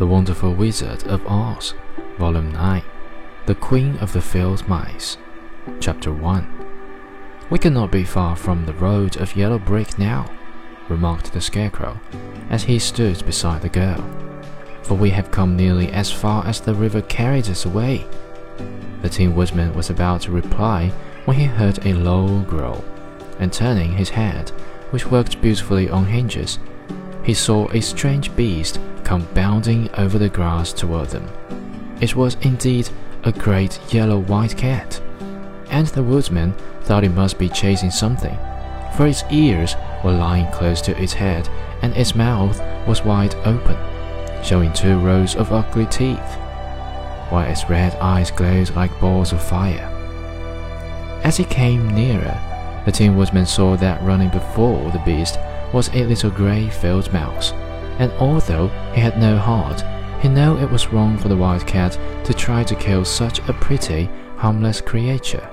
The Wonderful Wizard of Oz, Volume 9 The Queen of the Field Mice, Chapter 1 We cannot be far from the road of yellow brick now, remarked the Scarecrow, as he stood beside the girl for we have come nearly as far as the river carried us away. The Tin Woodman was about to reply when he heard a low growl, and turning his head, which worked beautifully on hinges, he saw a strange beast come bounding over the grass toward them. It was indeed a great yellow Wildcat, and the Woodman thought it must be chasing something, for its ears were lying close to its head and its mouth was wide open, showing two rows of ugly teeth, while its red eyes glowed like balls of fire. As he came nearer, the Tin Woodman saw that running before the beast was a little grey field mouse, and although he had no heart, he knew it was wrong for the wild cat to try to kill such a pretty, harmless creature.